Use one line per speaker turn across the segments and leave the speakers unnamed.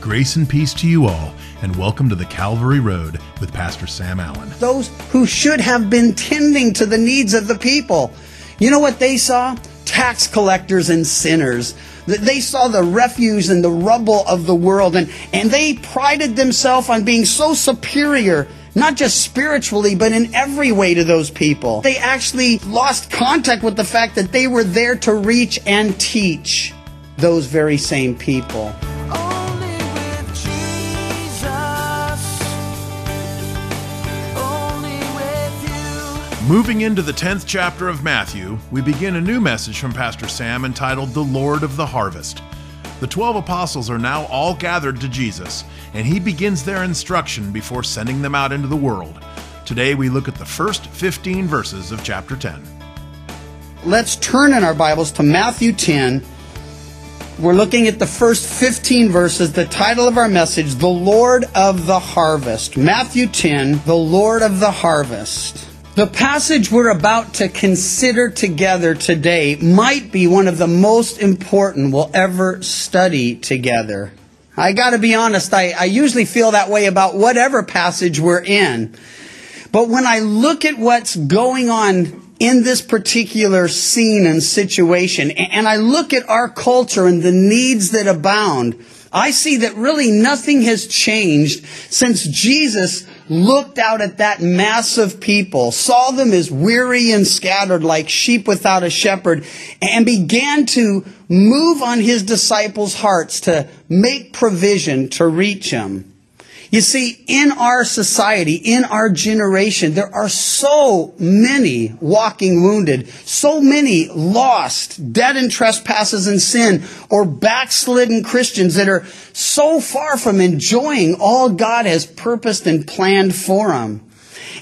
Grace and peace to you all, and welcome to the Calvary Road with Pastor Sam Allen.
Those who should have been tending to the needs of the people. You know what they saw? Tax collectors and sinners. They saw the refuse and the rubble of the world, and, and they prided themselves on being so superior, not just spiritually, but in every way to those people. They actually lost contact with the fact that they were there to reach and teach those very same people.
Moving into the 10th chapter of Matthew, we begin a new message from Pastor Sam entitled The Lord of the Harvest. The 12 apostles are now all gathered to Jesus, and he begins their instruction before sending them out into the world. Today we look at the first 15 verses of chapter 10.
Let's turn in our Bibles to Matthew 10. We're looking at the first 15 verses. The title of our message, The Lord of the Harvest. Matthew 10, The Lord of the Harvest. The passage we're about to consider together today might be one of the most important we'll ever study together. I gotta be honest, I, I usually feel that way about whatever passage we're in. But when I look at what's going on in this particular scene and situation, and I look at our culture and the needs that abound, I see that really nothing has changed since Jesus looked out at that mass of people, saw them as weary and scattered like sheep without a shepherd, and began to move on his disciples' hearts to make provision to reach them. You see, in our society, in our generation, there are so many walking wounded, so many lost, dead in trespasses and sin, or backslidden Christians that are so far from enjoying all God has purposed and planned for them.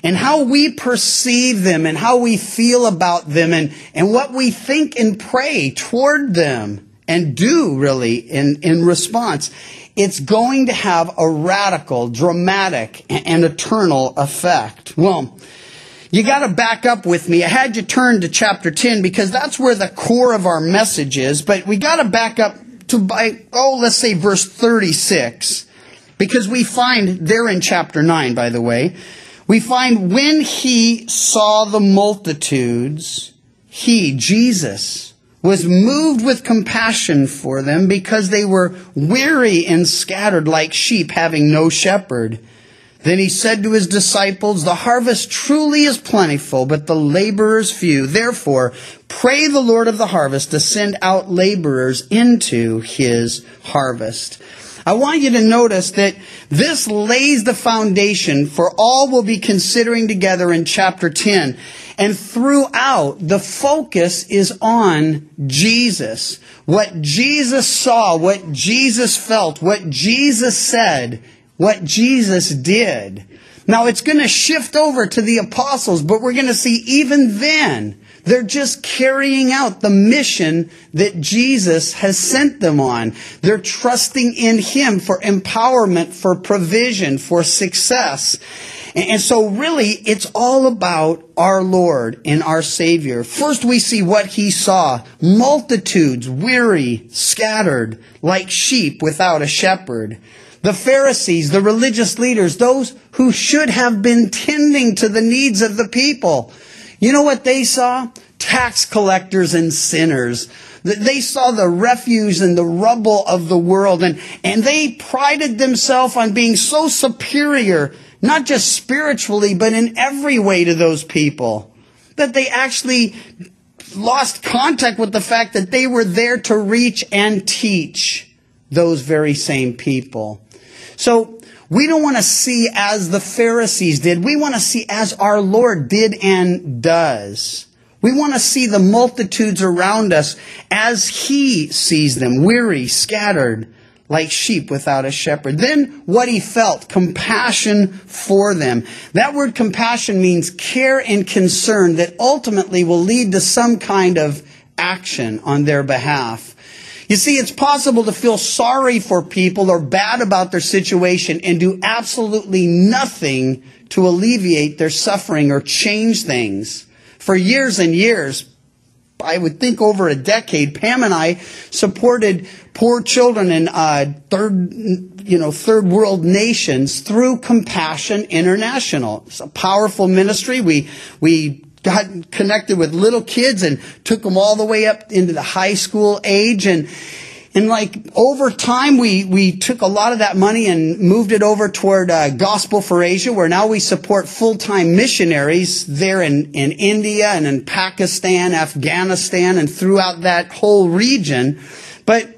And how we perceive them and how we feel about them and, and what we think and pray toward them and do really in, in response it's going to have a radical, dramatic, and eternal effect. Well, you got to back up with me. I had you turn to chapter 10 because that's where the core of our message is, but we got to back up to by, oh, let's say verse 36 because we find there in chapter 9, by the way, we find when he saw the multitudes, he, Jesus, was moved with compassion for them because they were weary and scattered like sheep having no shepherd. Then he said to his disciples, The harvest truly is plentiful, but the laborers few. Therefore, pray the Lord of the harvest to send out laborers into his harvest. I want you to notice that this lays the foundation for all we'll be considering together in chapter 10. And throughout, the focus is on Jesus. What Jesus saw, what Jesus felt, what Jesus said, what Jesus did. Now it's going to shift over to the apostles, but we're going to see even then, they're just carrying out the mission that Jesus has sent them on. They're trusting in Him for empowerment, for provision, for success. And so really, it's all about our Lord and our Savior. First we see what He saw. Multitudes, weary, scattered, like sheep without a shepherd. The Pharisees, the religious leaders, those who should have been tending to the needs of the people. You know what they saw? Tax collectors and sinners. They saw the refuse and the rubble of the world and, and they prided themselves on being so superior not just spiritually, but in every way to those people. That they actually lost contact with the fact that they were there to reach and teach those very same people. So, we don't want to see as the Pharisees did. We want to see as our Lord did and does. We want to see the multitudes around us as He sees them, weary, scattered, like sheep without a shepherd. Then what he felt, compassion for them. That word compassion means care and concern that ultimately will lead to some kind of action on their behalf. You see, it's possible to feel sorry for people or bad about their situation and do absolutely nothing to alleviate their suffering or change things. For years and years, I would think over a decade, Pam and I supported poor children in uh, third, you know, third world nations through Compassion International. It's a powerful ministry. We we got connected with little kids and took them all the way up into the high school age and and like over time, we, we took a lot of that money and moved it over toward uh, Gospel for Asia, where now we support full-time missionaries there in, in India and in Pakistan, Afghanistan, and throughout that whole region. But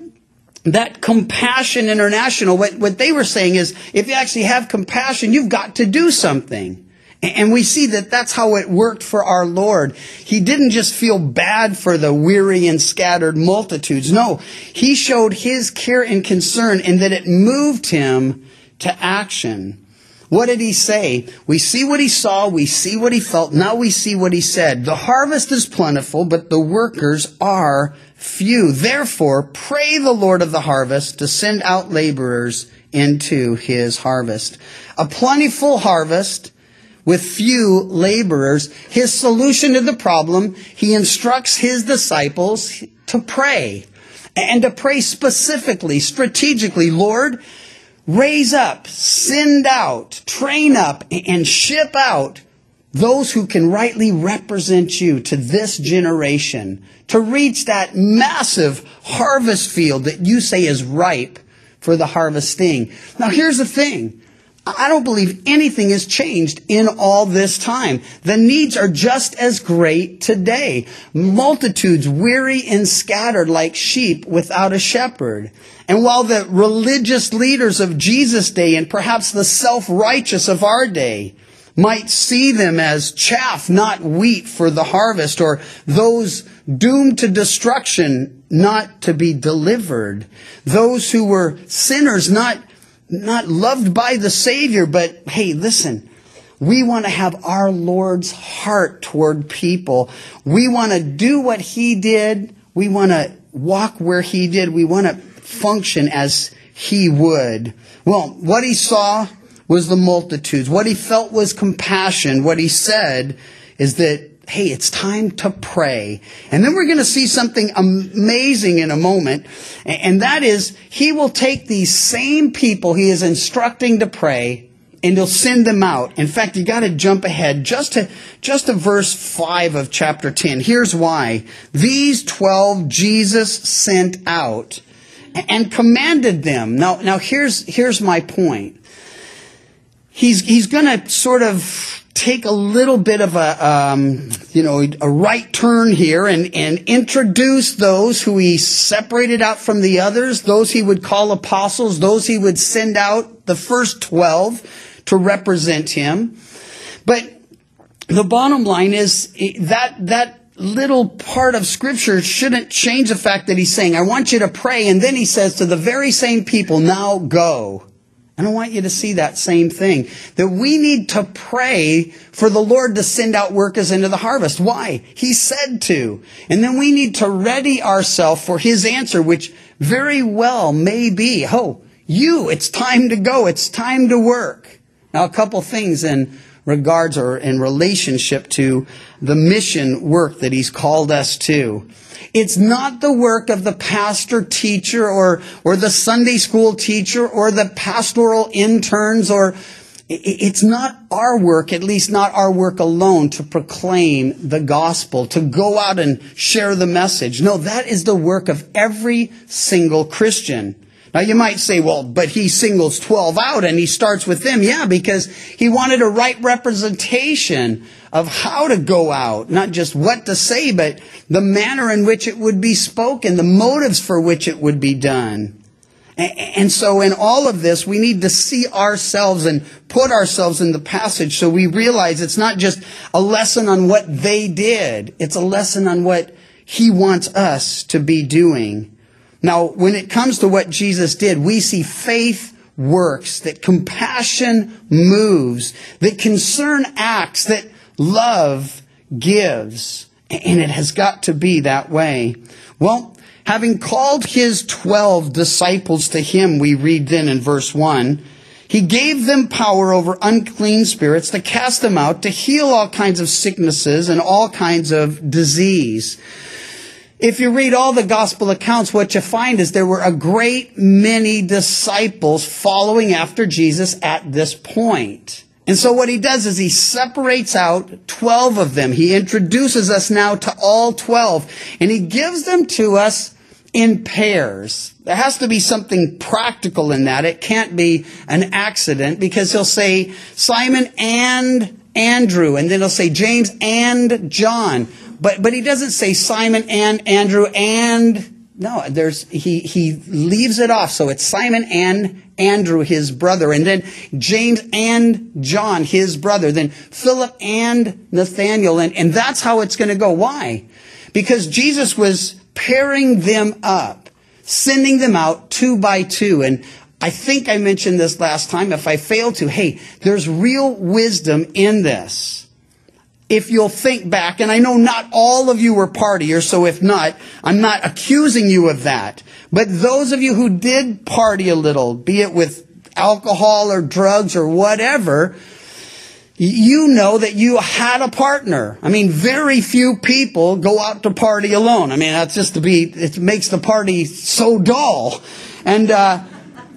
that compassion international, what, what they were saying is, if you actually have compassion, you've got to do something. And we see that that's how it worked for our Lord. He didn't just feel bad for the weary and scattered multitudes. No, he showed his care and concern and that it moved him to action. What did he say? We see what he saw, we see what he felt, now we see what he said. The harvest is plentiful, but the workers are few. Therefore, pray the Lord of the harvest to send out laborers into his harvest. A plentiful harvest with few laborers. His solution to the problem, he instructs his disciples to pray and to pray specifically, strategically. Lord, raise up, send out, train up, and ship out those who can rightly represent you to this generation to reach that massive harvest field that you say is ripe for the harvesting. Now here's the thing. I don't believe anything has changed in all this time. The needs are just as great today. Multitudes weary and scattered like sheep without a shepherd. And while the religious leaders of Jesus' day and perhaps the self-righteous of our day might see them as chaff, not wheat for the harvest, or those doomed to destruction, not to be delivered, those who were sinners, not not loved by the Savior, but hey, listen, we want to have our Lord's heart toward people. We want to do what He did. We want to walk where He did. We want to function as He would. Well, what He saw was the multitudes. What He felt was compassion. What He said is that hey, it's time to pray. And then we're going to see something amazing in a moment. And that is, he will take these same people he is instructing to pray and he'll send them out. In fact, you got to jump ahead just to, just to verse 5 of chapter 10. Here's why. These 12 Jesus sent out and commanded them. Now, now here's, here's my point. He's, he's going to sort of take a little bit of a, um, you know, a right turn here and, and introduce those who he separated out from the others, those he would call apostles, those he would send out, the first 12 to represent him. But the bottom line is that, that little part of scripture shouldn't change the fact that he's saying, I want you to pray. And then he says to the very same people, now go. And I want you to see that same thing. That we need to pray for the Lord to send out workers into the harvest. Why? He said to. And then we need to ready ourselves for His answer, which very well may be, oh, you, it's time to go. It's time to work. Now, a couple things in regards or in relationship to the mission work that He's called us to. It's not the work of the pastor teacher or, or the Sunday school teacher or the pastoral interns or it's not our work, at least not our work alone, to proclaim the gospel, to go out and share the message. No, that is the work of every single Christian. Now you might say, well, but he singles 12 out and he starts with them. Yeah, because he wanted a right representation of how to go out, not just what to say, but the manner in which it would be spoken, the motives for which it would be done. And so in all of this, we need to see ourselves and put ourselves in the passage so we realize it's not just a lesson on what they did. It's a lesson on what he wants us to be doing. Now, when it comes to what Jesus did, we see faith works, that compassion moves, that concern acts, that love gives. And it has got to be that way. Well, having called his twelve disciples to him, we read then in verse 1, he gave them power over unclean spirits to cast them out, to heal all kinds of sicknesses and all kinds of disease. If you read all the gospel accounts, what you find is there were a great many disciples following after Jesus at this point. And so what he does is he separates out 12 of them. He introduces us now to all 12 and he gives them to us in pairs. There has to be something practical in that. It can't be an accident because he'll say Simon and Andrew and then he'll say James and John. But, but he doesn't say Simon and Andrew and, no, there's, he, he leaves it off. So it's Simon and Andrew, his brother, and then James and John, his brother, then Philip and Nathaniel, and, and that's how it's going to go. Why? Because Jesus was pairing them up, sending them out two by two, and I think I mentioned this last time. If I fail to, hey, there's real wisdom in this if you'll think back, and I know not all of you were partiers, so if not, I'm not accusing you of that. But those of you who did party a little, be it with alcohol or drugs or whatever, you know that you had a partner. I mean, very few people go out to party alone. I mean, that's just to be, it makes the party so dull. And, uh,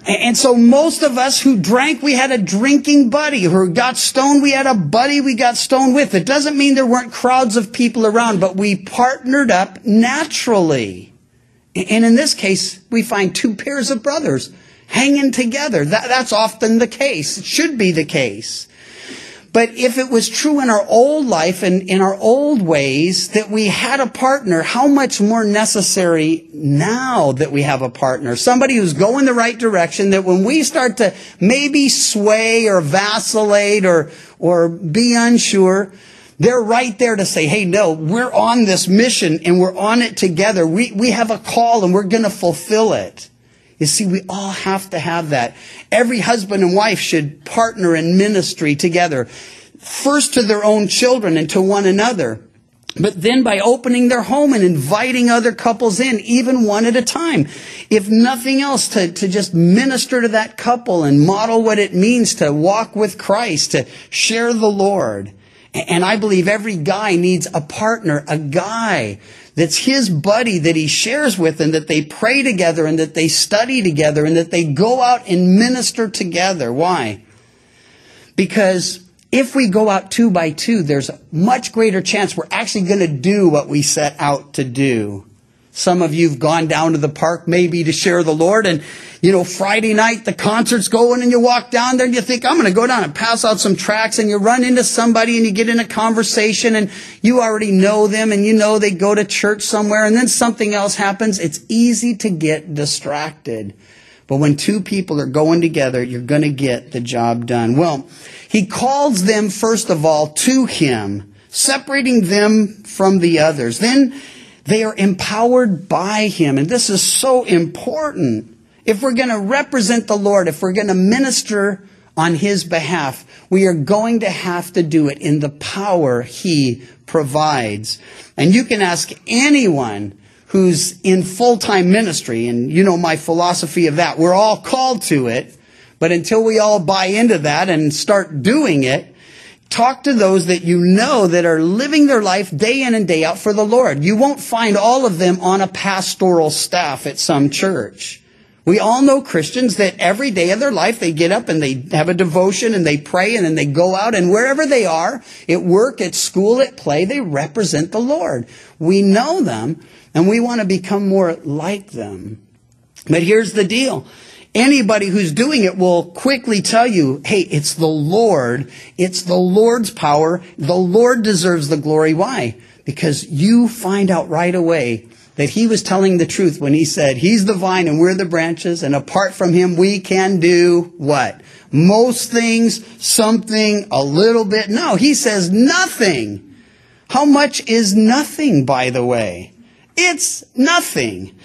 and so most of us who drank, we had a drinking buddy. Who got stoned, we had a buddy we got stoned with. It doesn't mean there weren't crowds of people around, but we partnered up naturally. And in this case, we find two pairs of brothers hanging together. That, that's often the case. It should be the case. But if it was true in our old life and in our old ways that we had a partner, how much more necessary now that we have a partner? Somebody who's going the right direction that when we start to maybe sway or vacillate or, or be unsure, they're right there to say, hey, no, we're on this mission and we're on it together. We, we have a call and we're going to fulfill it. You see, we all have to have that. Every husband and wife should partner in ministry together, first to their own children and to one another. But then by opening their home and inviting other couples in, even one at a time. If nothing else, to, to just minister to that couple and model what it means to walk with Christ, to share the Lord. And I believe every guy needs a partner, a guy that's his buddy that he shares with and that they pray together and that they study together and that they go out and minister together. Why? Because if we go out two by two, there's a much greater chance we're actually going to do what we set out to do. Some of you have gone down to the park maybe to share the Lord and, you know, Friday night the concert's going and you walk down there and you think, I'm going to go down and pass out some tracks and you run into somebody and you get in a conversation and you already know them and you know they go to church somewhere and then something else happens. It's easy to get distracted. But when two people are going together, you're going to get the job done. Well, he calls them first of all to him, separating them from the others. Then they are empowered by Him. And this is so important. If we're going to represent the Lord, if we're going to minister on His behalf, we are going to have to do it in the power He provides. And you can ask anyone who's in full-time ministry, and you know my philosophy of that. We're all called to it, but until we all buy into that and start doing it, Talk to those that you know that are living their life day in and day out for the Lord. You won't find all of them on a pastoral staff at some church. We all know Christians that every day of their life they get up and they have a devotion and they pray and then they go out and wherever they are, at work, at school, at play, they represent the Lord. We know them and we want to become more like them. But here's the deal. Anybody who's doing it will quickly tell you, hey, it's the Lord. It's the Lord's power. The Lord deserves the glory. Why? Because you find out right away that he was telling the truth when he said, he's the vine and we're the branches, and apart from him we can do what? Most things, something, a little bit. No, he says nothing. How much is nothing, by the way? It's nothing.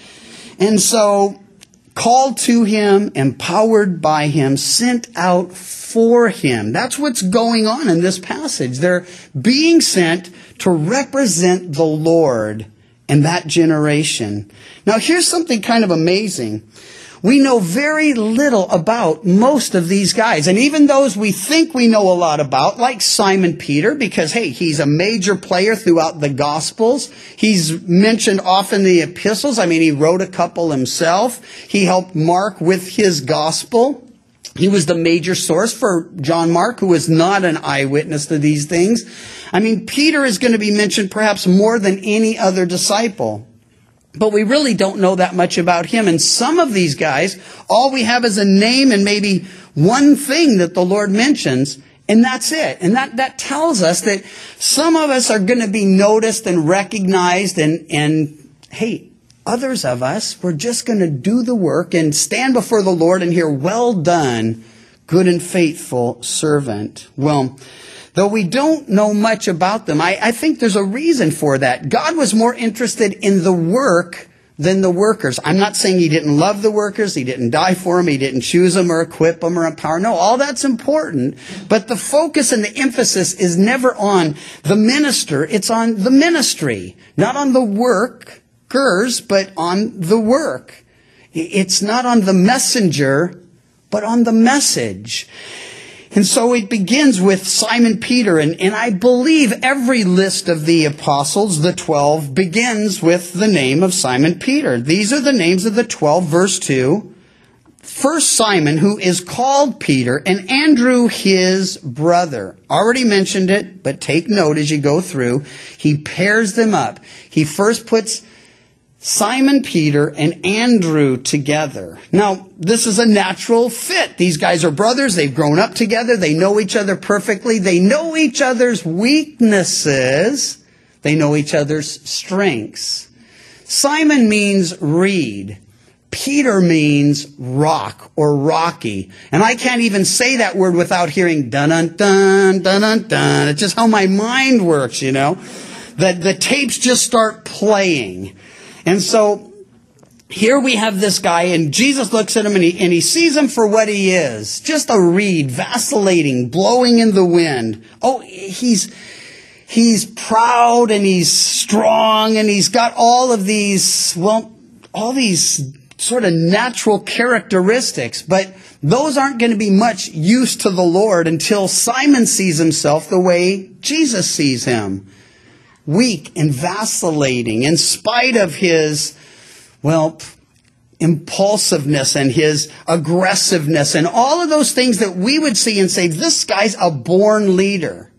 And so called to him, empowered by him, sent out for him. That's what's going on in this passage. They're being sent to represent the Lord in that generation. Now here's something kind of amazing. We know very little about most of these guys. And even those we think we know a lot about, like Simon Peter, because hey, he's a major player throughout the Gospels. He's mentioned often in the epistles. I mean, he wrote a couple himself. He helped Mark with his gospel. He was the major source for John Mark, who was not an eyewitness to these things. I mean, Peter is going to be mentioned perhaps more than any other disciple. But we really don't know that much about him. And some of these guys, all we have is a name and maybe one thing that the Lord mentions, and that's it. And that, that tells us that some of us are going to be noticed and recognized and, and hey, others of us, we're just going to do the work and stand before the Lord and hear, well done, good and faithful servant. Well, Though we don't know much about them, I, I, think there's a reason for that. God was more interested in the work than the workers. I'm not saying he didn't love the workers, he didn't die for them, he didn't choose them or equip them or empower. No, all that's important. But the focus and the emphasis is never on the minister, it's on the ministry. Not on the workers, but on the work. It's not on the messenger, but on the message. And so it begins with Simon Peter, and, and I believe every list of the apostles, the twelve, begins with the name of Simon Peter. These are the names of the twelve, verse 2. First Simon, who is called Peter, and Andrew, his brother. Already mentioned it, but take note as you go through. He pairs them up. He first puts Simon Peter and Andrew together. Now, this is a natural fit. These guys are brothers. They've grown up together. They know each other perfectly. They know each other's weaknesses. They know each other's strengths. Simon means reed. Peter means rock or rocky. And I can't even say that word without hearing dun dun dun dun dun dun. It's just how my mind works, you know. The, the tapes just start playing. And so here we have this guy, and Jesus looks at him and he, and he sees him for what he is just a reed, vacillating, blowing in the wind. Oh, he's. He's proud and he's strong and he's got all of these, well, all these sort of natural characteristics, but those aren't going to be much use to the Lord until Simon sees himself the way Jesus sees him weak and vacillating in spite of his, well, impulsiveness and his aggressiveness and all of those things that we would see and say, this guy's a born leader.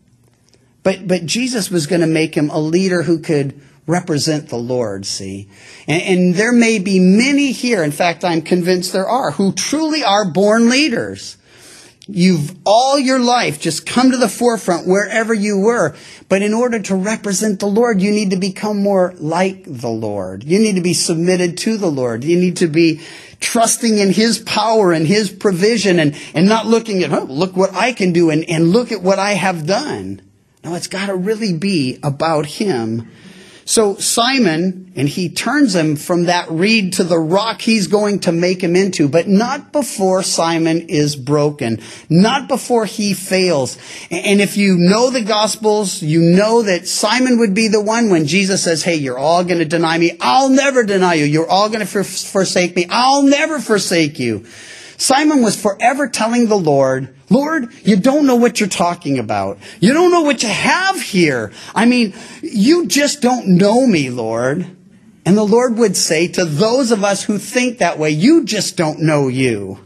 But, but Jesus was going to make him a leader who could represent the Lord, see? And, and there may be many here, in fact, I'm convinced there are, who truly are born leaders. You've all your life just come to the forefront wherever you were. But in order to represent the Lord, you need to become more like the Lord. You need to be submitted to the Lord. You need to be trusting in His power and His provision and, and not looking at, oh, look what I can do and, and look at what I have done. No, it's got to really be about Him so Simon, and he turns him from that reed to the rock he's going to make him into, but not before Simon is broken, not before he fails. And if you know the Gospels, you know that Simon would be the one when Jesus says, hey, you're all going to deny me. I'll never deny you. You're all going to forsake me. I'll never forsake you. Simon was forever telling the Lord, Lord, you don't know what you're talking about. You don't know what you have here. I mean, you just don't know me, Lord. And the Lord would say to those of us who think that way, you just don't know you.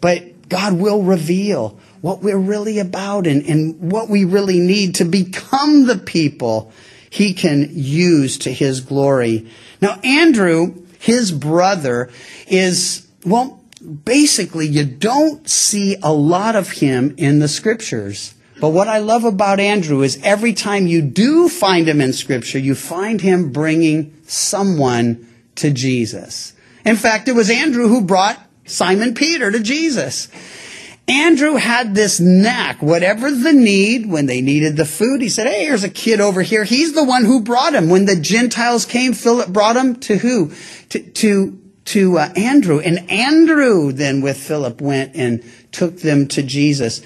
But God will reveal what we're really about and, and what we really need to become the people he can use to his glory. Now, Andrew, his brother, is, well, basically, you don't see a lot of him in the scriptures. But what I love about Andrew is every time you do find him in scripture, you find him bringing someone to Jesus. In fact, it was Andrew who brought Simon Peter to Jesus. Andrew had this knack, whatever the need, when they needed the food, he said, Hey, here's a kid over here. He's the one who brought him. When the Gentiles came, Philip brought him to who? To, to to uh, Andrew. And Andrew then with Philip went and took them to Jesus.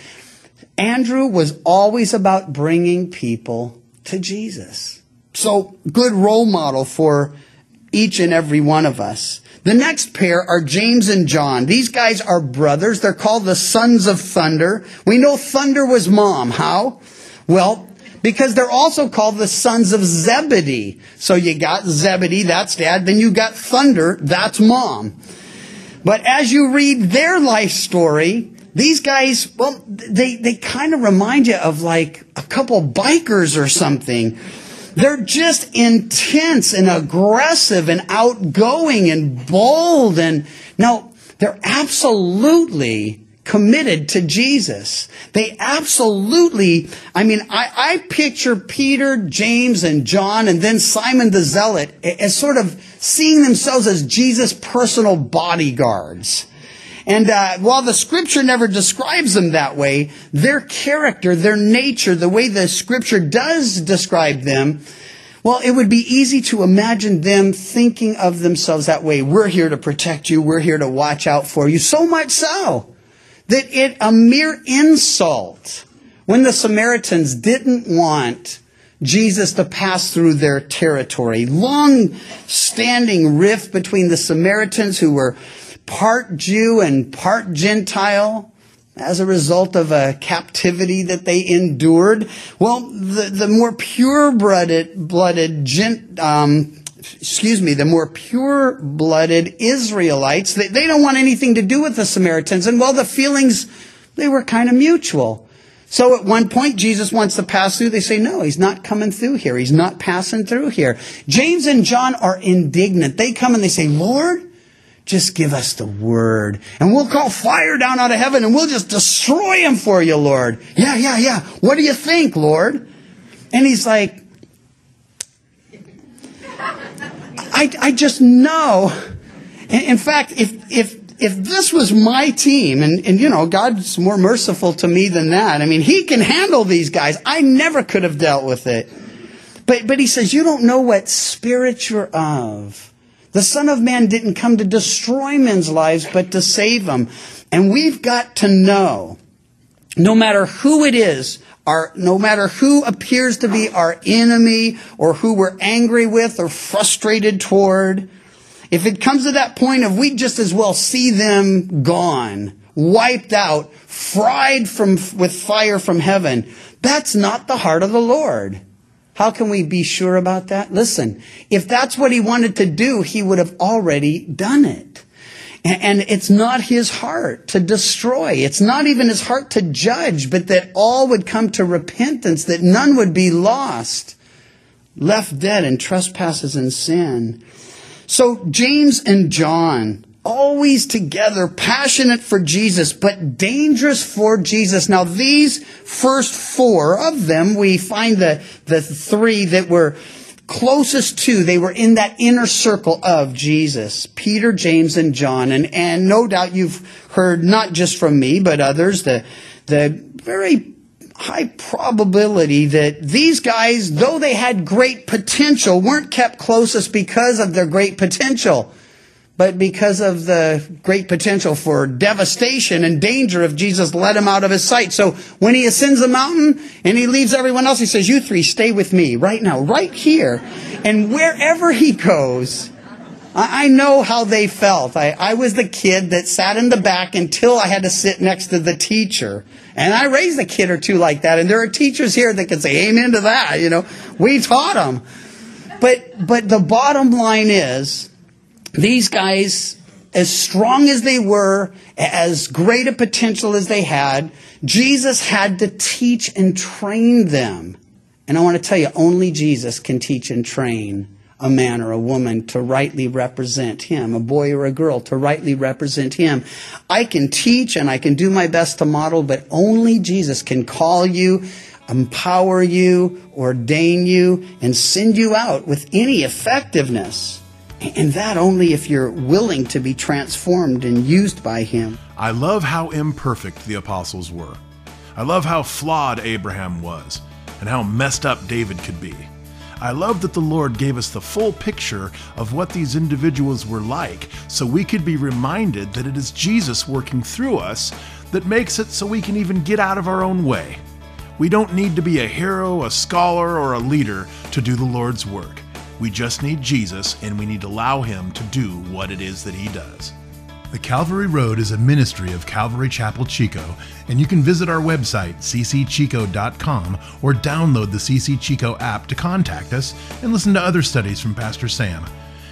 Andrew was always about bringing people to Jesus. So good role model for each and every one of us. The next pair are James and John. These guys are brothers. They're called the sons of thunder. We know thunder was mom. How? Well, because they're also called the sons of Zebedee. So you got Zebedee, that's dad. Then you got thunder, that's mom. But as you read their life story, these guys, well, they, they kind of remind you of like a couple bikers or something. They're just intense and aggressive and outgoing and bold. And now they're absolutely committed to Jesus. They absolutely, I mean, I, I picture Peter, James, and John, and then Simon the Zealot as sort of seeing themselves as Jesus' personal bodyguards. And uh, while the scripture never describes them that way, their character, their nature, the way the scripture does describe them, well, it would be easy to imagine them thinking of themselves that way. We're here to protect you. We're here to watch out for you. So much so that it a mere insult when the Samaritans didn't want Jesus to pass through their territory. Long standing rift between the Samaritans who were part Jew and part Gentile as a result of a captivity that they endured. Well, the, the more pure blooded, blooded, um, excuse me, the more pure blooded Israelites, they, they don't want anything to do with the Samaritans. And well, the feelings, they were kind of mutual. So at one point, Jesus wants to pass through. They say, no, he's not coming through here. He's not passing through here. James and John are indignant. They come and they say, Lord, just give us the word and we'll call fire down out of heaven and we'll just destroy him for you, Lord. Yeah, yeah, yeah. What do you think, Lord? And he's like, I, I just know. In fact, if, if, if this was my team, and, and you know, God's more merciful to me than that. I mean, He can handle these guys. I never could have dealt with it. But, but He says, you don't know what spirit you're of. The Son of Man didn't come to destroy men's lives, but to save them. And we've got to know, no matter who it is, our, no matter who appears to be our enemy or who we're angry with or frustrated toward, if it comes to that point of we just as well see them gone, wiped out, fried from, with fire from heaven, that's not the heart of the Lord. How can we be sure about that? Listen, if that's what he wanted to do, he would have already done it. And it's not his heart to destroy. It's not even his heart to judge, but that all would come to repentance, that none would be lost, left dead in trespasses and sin. So James and John, always together, passionate for Jesus, but dangerous for Jesus. Now these first four of them, we find the, the three that were closest to, they were in that inner circle of Jesus, Peter, James, and John. And, and no doubt you've heard not just from me, but others, the, the very high probability that these guys, though they had great potential, weren't kept closest because of their great potential but because of the great potential for devastation and danger if Jesus let him out of his sight. So when he ascends the mountain and he leaves everyone else, he says, You three stay with me right now, right here. And wherever he goes, I know how they felt. I, I was the kid that sat in the back until I had to sit next to the teacher. And I raised a kid or two like that. And there are teachers here that can say amen to that. You know, we taught them. But, but the bottom line is, these guys, as strong as they were, as great a potential as they had, Jesus had to teach and train them. And I want to tell you, only Jesus can teach and train a man or a woman to rightly represent him, a boy or a girl to rightly represent him. I can teach and I can do my best to model, but only Jesus can call you, empower you, ordain you, and send you out with any effectiveness. And that only if you're willing to be transformed and used by Him.
I love how imperfect the apostles were. I love how flawed Abraham was, and how messed up David could be. I love that the Lord gave us the full picture of what these individuals were like so we could be reminded that it is Jesus working through us that makes it so we can even get out of our own way. We don't need to be a hero, a scholar, or a leader to do the Lord's work. We just need Jesus, and we need to allow Him to do what it is that He does. The Calvary Road is a ministry of Calvary Chapel Chico, and you can visit our website, ccchico.com, or download the CC Chico app to contact us and listen to other studies from Pastor Sam.